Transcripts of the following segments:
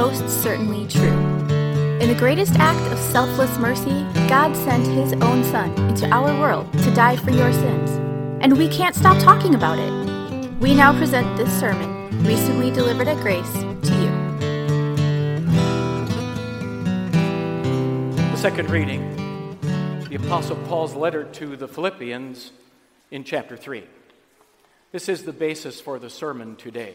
most certainly true. In the greatest act of selfless mercy, God sent His own Son into our world to die for your sins. And we can't stop talking about it. We now present this sermon, recently delivered at Grace, to you. The second reading, the Apostle Paul's letter to the Philippians in chapter 3. This is the basis for the sermon today.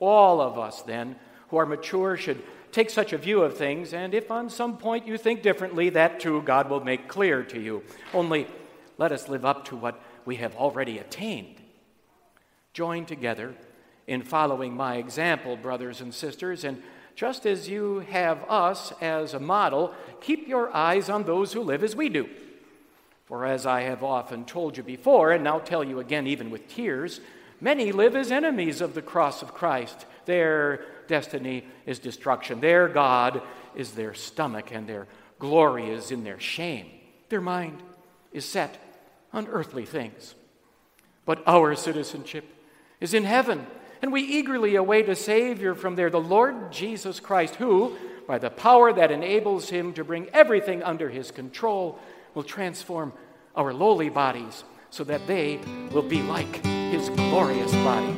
All of us, then, who are mature, should take such a view of things, and if on some point you think differently, that too God will make clear to you. Only let us live up to what we have already attained. Join together in following my example, brothers and sisters, and just as you have us as a model, keep your eyes on those who live as we do. For as I have often told you before, and now tell you again, even with tears, many live as enemies of the cross of Christ. Their destiny is destruction. Their God is their stomach, and their glory is in their shame. Their mind is set on earthly things. But our citizenship is in heaven, and we eagerly await a Savior from there, the Lord Jesus Christ, who, by the power that enables him to bring everything under his control, will transform our lowly bodies so that they will be like his glorious body.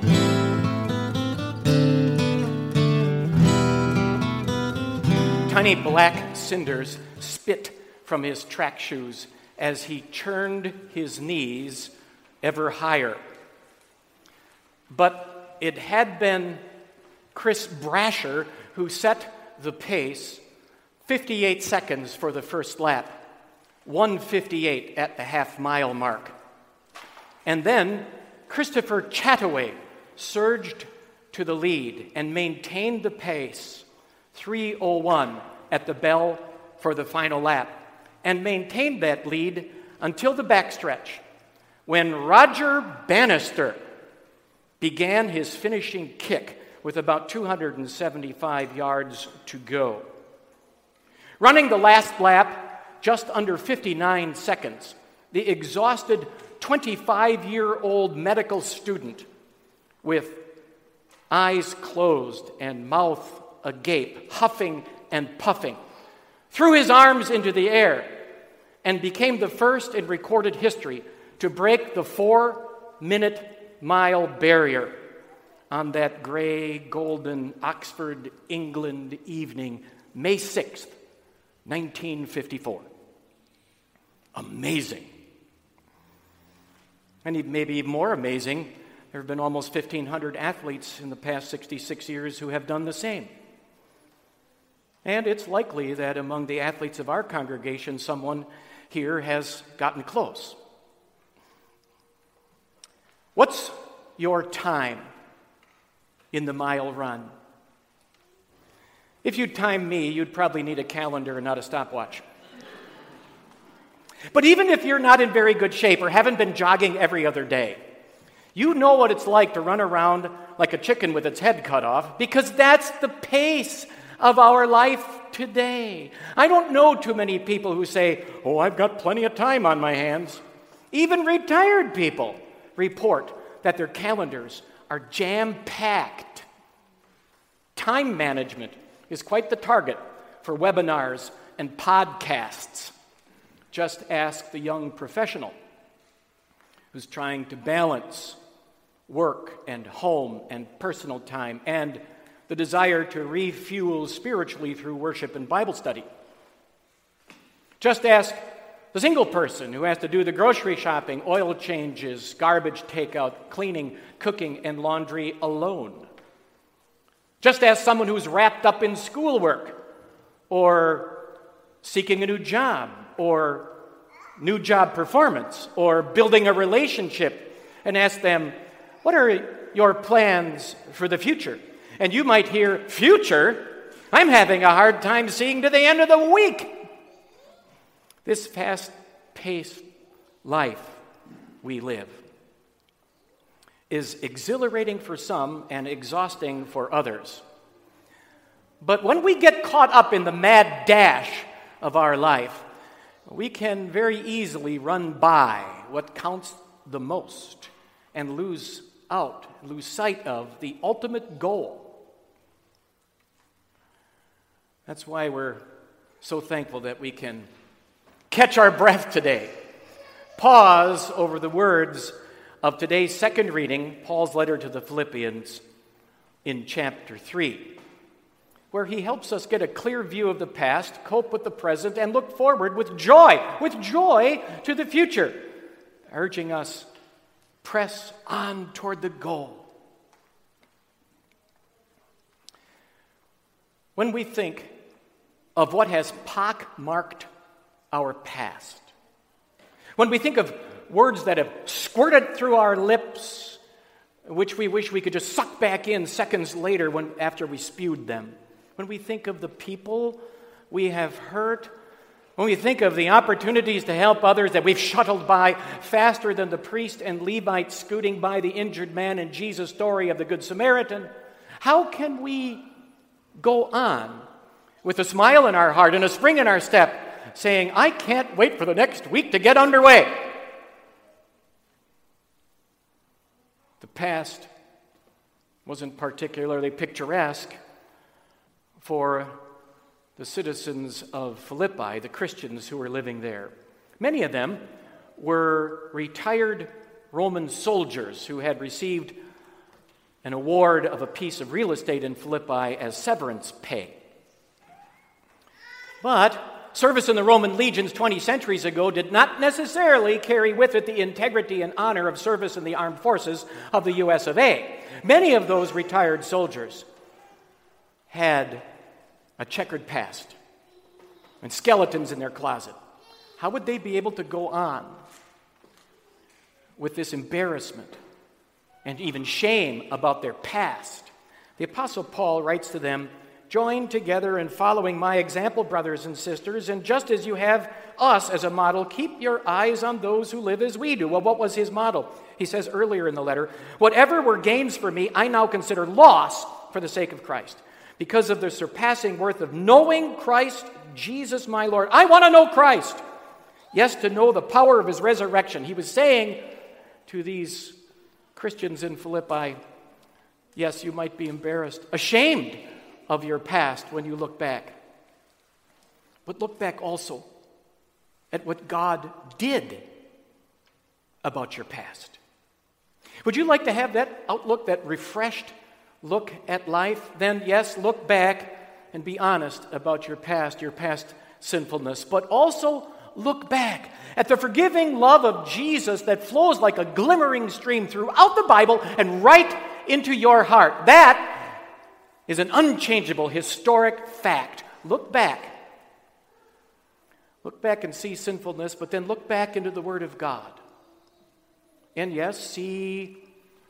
Tiny black cinders spit from his track shoes as he churned his knees ever higher. But it had been Chris Brasher who set the pace 58 seconds for the first lap, 158 at the half mile mark. And then Christopher Chataway surged to the lead and maintained the pace 301 at the bell for the final lap and maintained that lead until the backstretch when Roger Bannister began his finishing kick with about 275 yards to go. Running the last lap just under 59 seconds, the exhausted 25 year old medical student with eyes closed and mouth agape, huffing and puffing, threw his arms into the air and became the first in recorded history to break the four minute mile barrier on that gray, golden Oxford, England evening, May 6th, 1954. Amazing. And maybe even more amazing, there have been almost 1,500 athletes in the past 66 years who have done the same. And it's likely that among the athletes of our congregation, someone here has gotten close. What's your time in the mile run? If you'd time me, you'd probably need a calendar and not a stopwatch. But even if you're not in very good shape or haven't been jogging every other day, you know what it's like to run around like a chicken with its head cut off because that's the pace of our life today. I don't know too many people who say, Oh, I've got plenty of time on my hands. Even retired people report that their calendars are jam packed. Time management is quite the target for webinars and podcasts. Just ask the young professional who's trying to balance work and home and personal time and the desire to refuel spiritually through worship and Bible study. Just ask the single person who has to do the grocery shopping, oil changes, garbage takeout, cleaning, cooking, and laundry alone. Just ask someone who's wrapped up in schoolwork or seeking a new job or new job performance or building a relationship and ask them, What are your plans for the future? And you might hear future. I'm having a hard time seeing to the end of the week. This fast paced life we live is exhilarating for some and exhausting for others. But when we get caught up in the mad dash of our life, we can very easily run by what counts the most and lose out, lose sight of the ultimate goal. That's why we're so thankful that we can catch our breath today. Pause over the words of today's second reading, Paul's letter to the Philippians in chapter 3, where he helps us get a clear view of the past, cope with the present, and look forward with joy, with joy to the future, urging us press on toward the goal. When we think of what has pockmarked our past. When we think of words that have squirted through our lips, which we wish we could just suck back in seconds later when, after we spewed them. When we think of the people we have hurt, when we think of the opportunities to help others that we've shuttled by faster than the priest and Levite scooting by the injured man in Jesus' story of the Good Samaritan, how can we go on with a smile in our heart and a spring in our step, saying, I can't wait for the next week to get underway. The past wasn't particularly picturesque for the citizens of Philippi, the Christians who were living there. Many of them were retired Roman soldiers who had received an award of a piece of real estate in Philippi as severance pay. But service in the Roman legions 20 centuries ago did not necessarily carry with it the integrity and honor of service in the armed forces of the US of A. Many of those retired soldiers had a checkered past and skeletons in their closet. How would they be able to go on with this embarrassment and even shame about their past? The Apostle Paul writes to them Join together in following my example, brothers and sisters, and just as you have us as a model, keep your eyes on those who live as we do. Well, what was his model? He says earlier in the letter, Whatever were gains for me, I now consider loss for the sake of Christ, because of the surpassing worth of knowing Christ Jesus my Lord. I want to know Christ. Yes, to know the power of his resurrection. He was saying to these Christians in Philippi, Yes, you might be embarrassed, ashamed of your past when you look back. But look back also at what God did about your past. Would you like to have that outlook, that refreshed look at life? Then, yes, look back and be honest about your past, your past sinfulness, but also look back at the forgiving love of Jesus that flows like a glimmering stream throughout the Bible and right into your heart. That is an unchangeable historic fact. Look back. Look back and see sinfulness, but then look back into the Word of God. And yes, see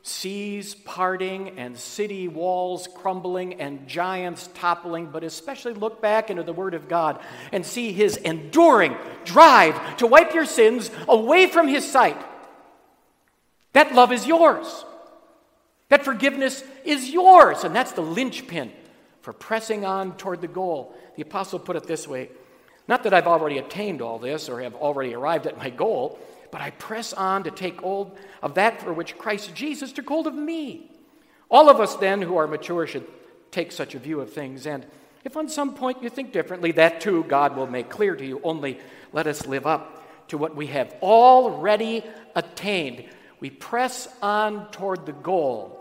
seas parting and city walls crumbling and giants toppling, but especially look back into the Word of God and see His enduring drive to wipe your sins away from His sight. That love is yours. That forgiveness is yours, and that's the linchpin for pressing on toward the goal. The apostle put it this way Not that I've already attained all this or have already arrived at my goal, but I press on to take hold of that for which Christ Jesus took hold of me. All of us, then, who are mature, should take such a view of things. And if on some point you think differently, that too God will make clear to you. Only let us live up to what we have already attained. We press on toward the goal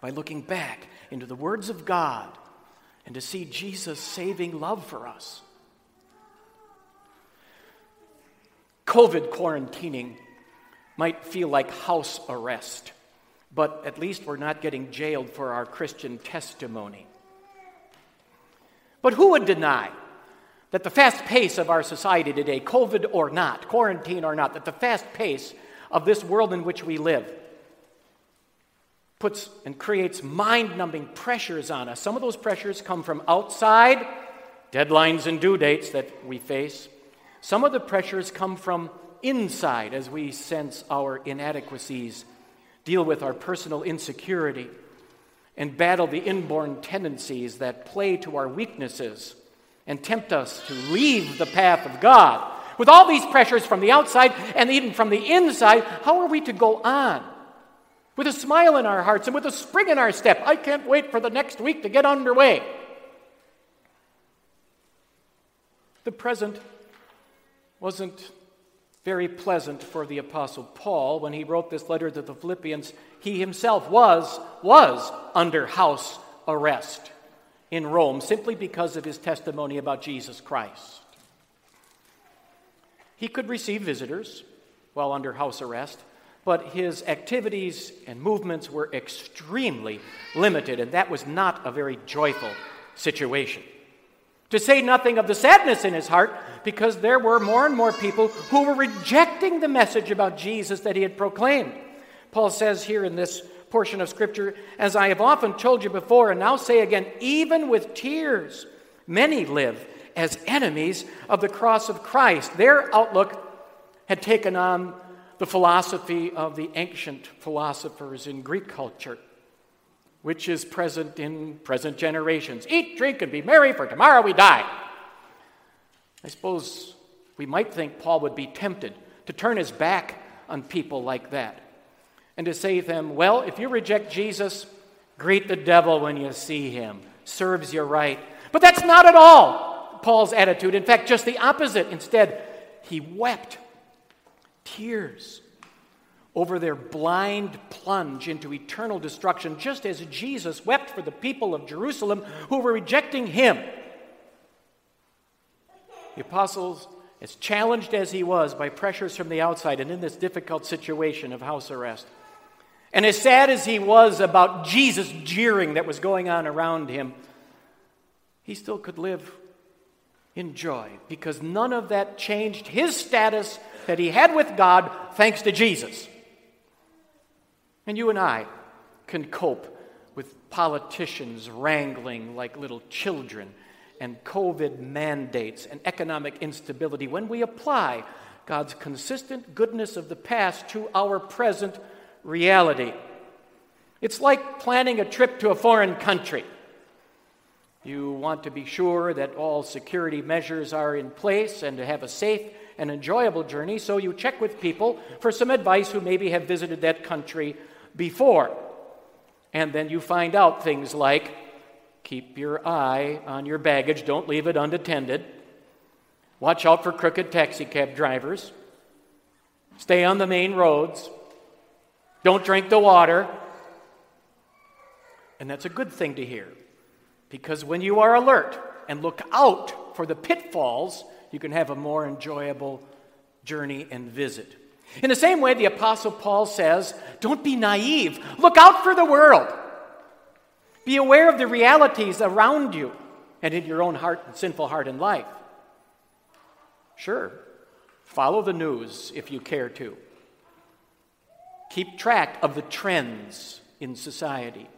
by looking back into the words of God and to see Jesus' saving love for us. COVID quarantining might feel like house arrest, but at least we're not getting jailed for our Christian testimony. But who would deny that the fast pace of our society today, COVID or not, quarantine or not, that the fast pace of this world in which we live, puts and creates mind numbing pressures on us. Some of those pressures come from outside, deadlines and due dates that we face. Some of the pressures come from inside as we sense our inadequacies, deal with our personal insecurity, and battle the inborn tendencies that play to our weaknesses and tempt us to leave the path of God. With all these pressures from the outside and even from the inside, how are we to go on? with a smile in our hearts and with a spring in our step. I can't wait for the next week to get underway. The present wasn't very pleasant for the apostle Paul when he wrote this letter to the Philippians. He himself was was under house arrest in Rome simply because of his testimony about Jesus Christ. He could receive visitors while under house arrest, but his activities and movements were extremely limited, and that was not a very joyful situation. To say nothing of the sadness in his heart, because there were more and more people who were rejecting the message about Jesus that he had proclaimed. Paul says here in this portion of Scripture, as I have often told you before, and now say again, even with tears, many live as enemies of the cross of Christ. Their outlook had taken on the philosophy of the ancient philosophers in Greek culture, which is present in present generations. Eat, drink, and be merry, for tomorrow we die. I suppose we might think Paul would be tempted to turn his back on people like that and to say to them, Well, if you reject Jesus, greet the devil when you see him. Serves you right. But that's not at all Paul's attitude. In fact, just the opposite. Instead, he wept tears over their blind plunge into eternal destruction, just as Jesus wept for the people of Jerusalem who were rejecting him. The apostles, as challenged as he was by pressures from the outside and in this difficult situation of house arrest, and as sad as he was about Jesus jeering that was going on around him, he still could live in joy because none of that changed his status that he had with God thanks to Jesus. And you and I can cope with politicians wrangling like little children and COVID mandates and economic instability when we apply God's consistent goodness of the past to our present reality. It's like planning a trip to a foreign country. You want to be sure that all security measures are in place and to have a safe and enjoyable journey, so you check with people for some advice who maybe have visited that country before. And then you find out things like keep your eye on your baggage, don't leave it unattended. Watch out for crooked taxicab drivers. Stay on the main roads. Don't drink the water. And that's a good thing to hear because when you are alert and look out for the pitfalls, you can have a more enjoyable journey and visit. In the same way, the Apostle Paul says, Don't be naive. Look out for the world. Be aware of the realities around you and in your own heart, sinful heart and life. Sure, follow the news if you care to. Keep track of the trends in society.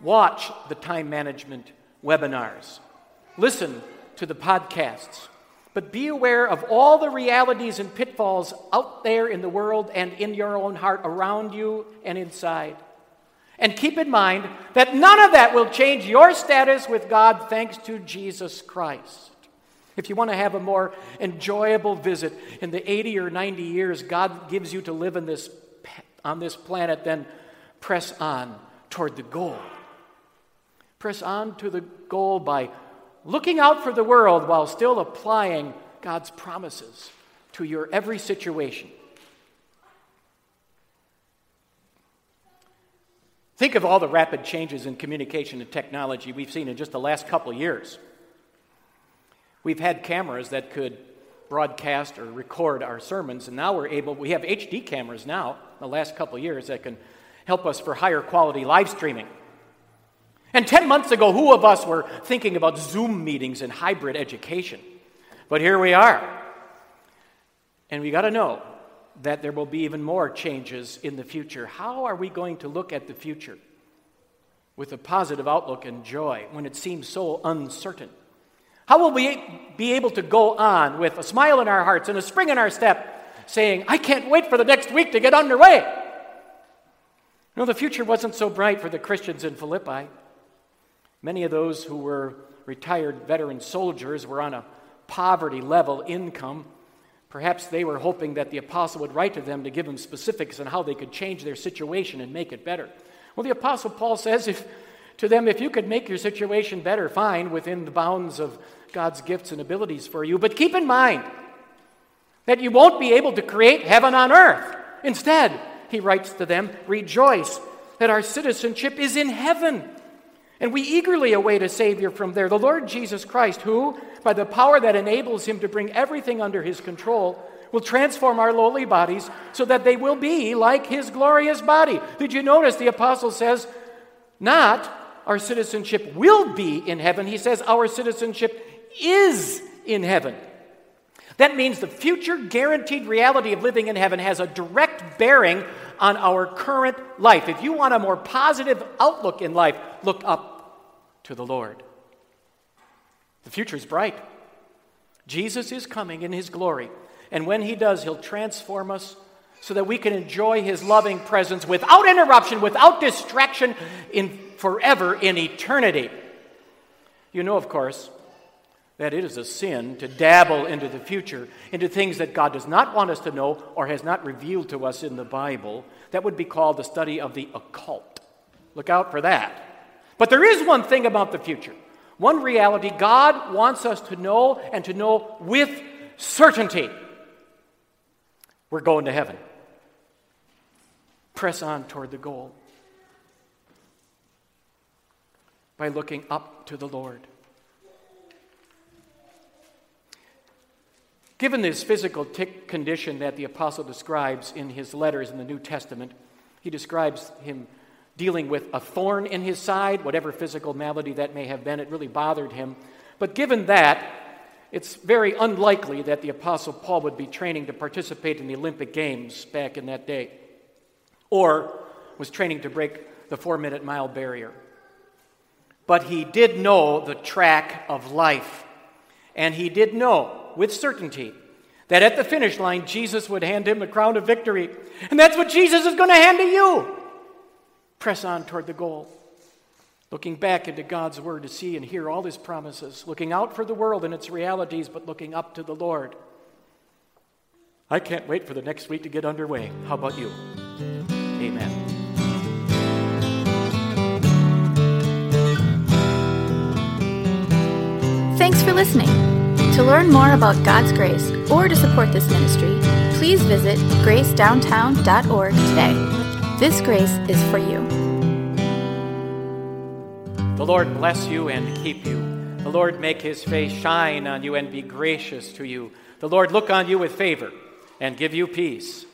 Watch the time management webinars. Listen to the podcasts but be aware of all the realities and pitfalls out there in the world and in your own heart, around you and inside. And keep in mind that none of that will change your status with God thanks to Jesus Christ. If you want to have a more enjoyable visit in the 80 or 90 years God gives you to live in this, on this planet, then press on toward the goal. Press on to the goal by looking out for the world while still applying God's promises to your every situation. Think of all the rapid changes in communication and technology we've seen in just the last couple years. We've had cameras that could broadcast or record our sermons, and now we're able, we have HD cameras now, the last couple years, that can help us for higher quality live streaming. And 10 months ago, who of us were thinking about Zoom meetings and hybrid education? But here we are. And we got to know that there will be even more changes in the future. How are we going to look at the future? with a positive outlook and joy when it seems so uncertain? How will we be able to go on with a smile in our hearts and a spring in our step, saying, I can't wait for the next week to get underway? No, the future wasn't so bright for the Christians in Philippi. Many of those who were retired veteran soldiers were on a poverty level income. Perhaps they were hoping that the apostle would write to them to give them specifics on how they could change their situation and make it better. Well, the apostle Paul says if, to them, if you could make your situation better, fine, within the bounds of God's gifts and abilities for you. But keep in mind that you won't be able to create heaven on earth. Instead, he writes to them, rejoice that our citizenship is in heaven. And we eagerly await a Savior from there, the Lord Jesus Christ, who, by the power that enables him to bring everything under his control, will transform our lowly bodies so that they will be like his glorious body. Did you notice the apostle says, not our citizenship will be in heaven, he says our citizenship is in heaven. That means the future guaranteed reality of living in heaven has a direct bearing on our current life. If you want a more positive outlook in life, look up to the Lord. The future is bright. Jesus is coming in his glory. And when he does, he'll transform us so that we can enjoy his loving presence without interruption, without distraction, in forever in eternity. You know, of course, that it is a sin to dabble into the future, into things that God does not want us to know or has not revealed to us in the Bible. That would be called the study of the occult. Look out for that. But there is one thing about the future, one reality God wants us to know and to know with certainty. We're going to heaven. Press on toward the goal by looking up to the Lord. Given this physical tick condition that the apostle describes in his letters in the New Testament, he describes him dealing with a thorn in his side, whatever physical malady that may have been, it really bothered him. But given that, it's very unlikely that the apostle Paul would be training to participate in the Olympic Games back in that day, or was training to break the four minute mile barrier. But he did know the track of life, and he did know with certainty that at the finish line, Jesus would hand him the crown of victory. And that's what Jesus is going to hand to you. Press on toward the goal. Looking back into God's Word to see and hear all His promises, looking out for the world and its realities, but looking up to the Lord. I can't wait for the next week to get underway. How about you? Amen. Thanks for listening. To learn more about God's grace or to support this ministry, please visit gracedowntown.org today. This grace is for you. The Lord bless you and keep you. The Lord make his face shine on you and be gracious to you. The Lord look on you with favor and give you peace.